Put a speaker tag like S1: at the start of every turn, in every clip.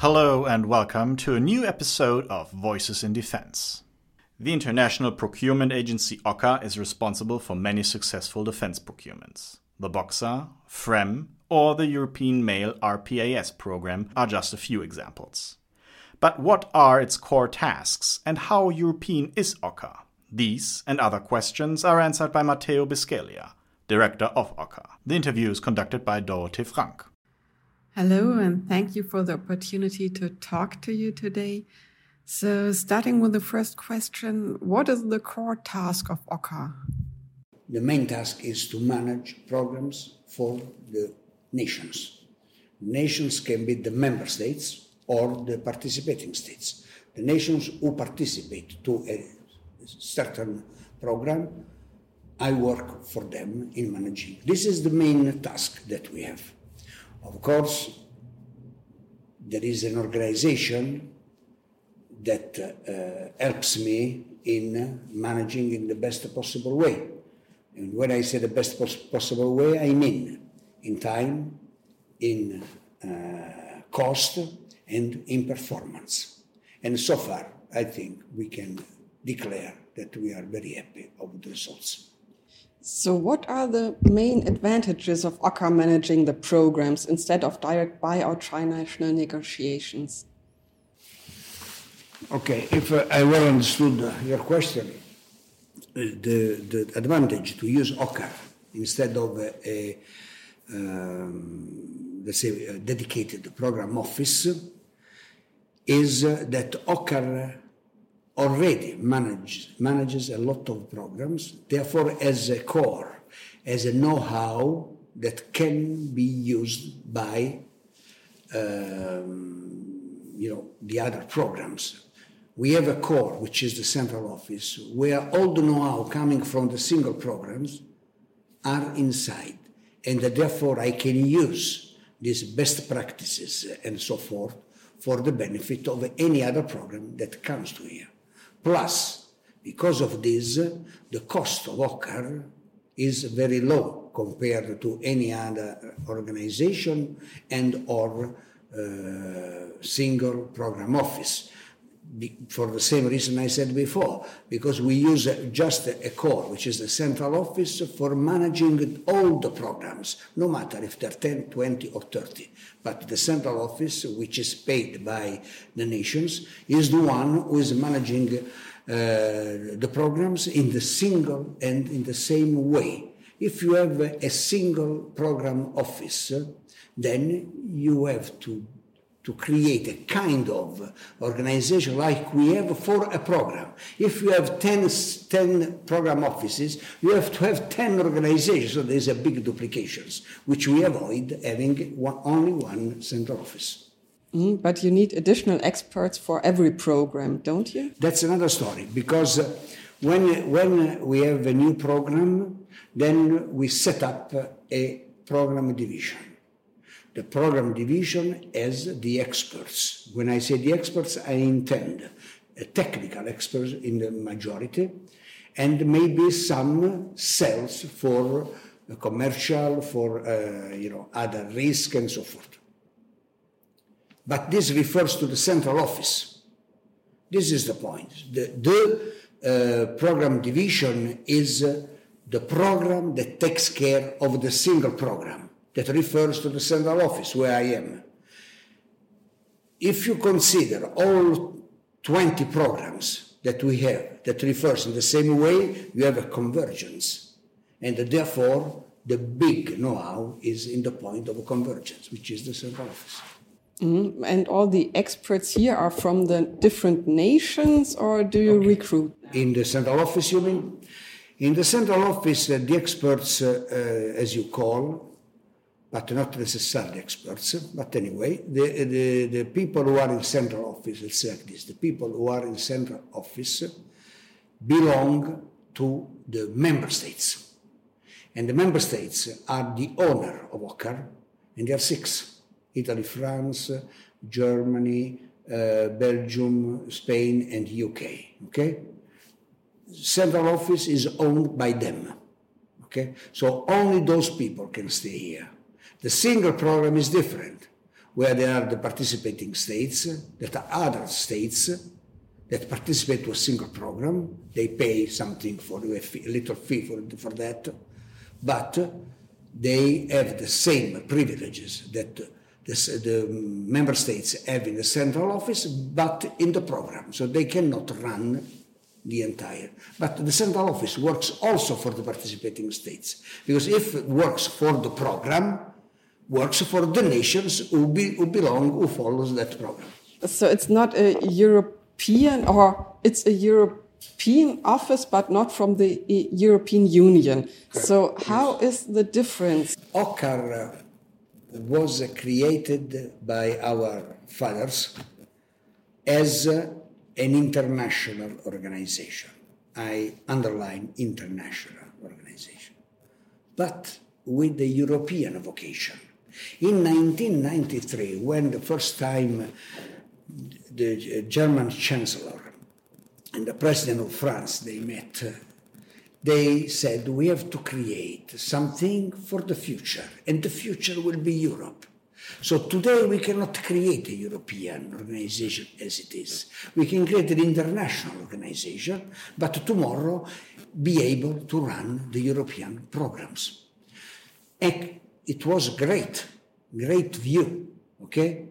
S1: Hello and welcome to a new episode of Voices in Defense. The International Procurement Agency OCCAR is responsible for many successful defense procurements. The Boxer, FREMM, or the European MALE RPAS program are just a few examples. But what are its core tasks and how European is OCCAR? These and other questions are answered by Matteo Bisceglia, director of OCCAR. The interview is conducted by Dorothee Frank.
S2: Hello, and thank you for the opportunity to talk to you today. So, starting with the first question, what is the core task of OCCAR?
S3: The main task is to manage programs for the nations. Nations can be the member states or the participating states. The nations who participate to a certain program, I work for them in managing. This is the main task that we have. Of course, there is an organization that uh, helps me in managing in the best possible way. And when I say the best pos- possible way, I mean in time, in uh, cost, and in performance. And so far, I think we can declare that we are very happy of the results.
S2: So, what are the main advantages of OCCAR managing the programs instead of direct buyout trinational negotiations?
S3: Okay, if uh, I well understood your question, uh, the, the advantage to use OCCAR instead of a, a um, let's say, dedicated program office is that OCCAR already manage, manages a lot of programs, therefore, as a core, as a know how that can be used by um, you know, the other programs. We have a core, which is the central office, where all the know how coming from the single programs are inside. And therefore, I can use these best practices and so forth for the benefit of any other program that comes to here. Plus, because of this, the cost of OCCAR is very low compared to any other organization and or uh, single program office. For the same reason I said before, because we use just a core, which is the central office, for managing all the programs, no matter if they're 10, 20, or 30. But the central office, which is paid by the nations, is the one who is managing uh, the programs in the single and in the same way. If you have a single program office, then you have to to create a kind of organization like we have for a program. If you have 10, 10 program offices, you have to have 10 organizations, so there's a big duplications, which we avoid having one, only one central office.
S2: Mm, but you need additional experts for every program, don't you?
S3: That's another story, because uh, when, when we have a new program, then we set up a program division the program division as the experts. When I say the experts, I intend technical experts in the majority, and maybe some cells for commercial, for uh, you know other risk and so forth. But this refers to the central office. This is the point. The, the uh, program division is uh, the program that takes care of the single program that refers to the central office where I am. If you consider all 20 programs that we have that refers in the same way, you have a convergence. And therefore, the big know-how is in the point of convergence, which is the central office.
S2: Mm, and all the experts here are from the different nations, or do you okay. recruit?
S3: In the central office, you mean? In the central office, uh, the experts, uh, uh, as you call, but not necessarily experts. But anyway, the, the, the people who are in central office, let's say like this, the people who are in central office belong to the member states. And the member states are the owner of OCCAR, and there are six Italy, France, Germany, uh, Belgium, Spain, and UK. Okay? Central office is owned by them. Okay? So only those people can stay here. The single program is different. where there are the participating states, that are other states that participate to a single program. They pay something for a, fee, a little fee for, for that, but they have the same privileges that the, the, member states have in the central office, but in the program. So they cannot run the entire. But the central office works also for the participating states, because if it works for the program, works for the nations who, be, who belong, who follows that program.
S2: So it's not a European, or it's a European office, but not from the European Union. Correct. So how yes. is the difference?
S3: OCCAR uh, was created by our fathers as uh, an international organization. I underline international organization, but with the European vocation. In 1993, when the first time the German Chancellor and the President of France they met, they said we have to create something for the future, and the future will be Europe. So today we cannot create a European organization as it is. We can create an international organization, but tomorrow be able to run the European programs. It was great, great view, okay?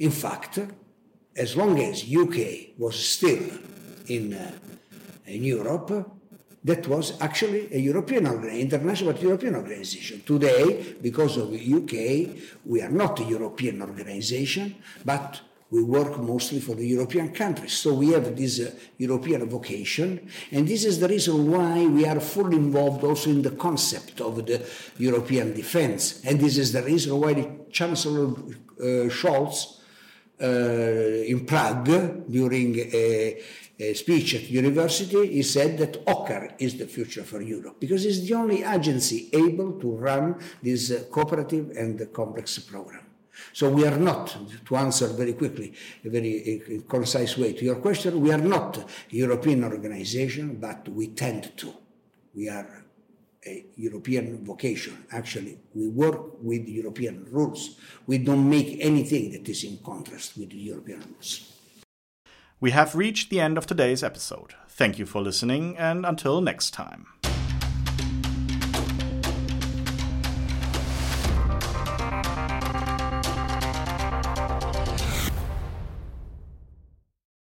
S3: In fact, as long as UK was still in, uh, in Europe, that was actually a European international European organization. Today, because of UK, we are not a European organization, but we work mostly for the European countries. So we have this uh, European vocation, and this is the reason why we are fully involved also in the concept of the European defense. And this is the reason why the Chancellor uh, Scholz uh, in Prague during a uh, speech at university, he said that OCCAR is the future for Europe because it's the only agency able to run this uh, cooperative and complex program. So we are not, to answer very quickly, a very a concise way to your question, we are not a European organization, but we tend to. We are a European vocation. Actually, we work with European rules. We don't make anything that is in contrast with European rules.
S1: We have reached the end of today's episode. Thank you for listening, and until next time.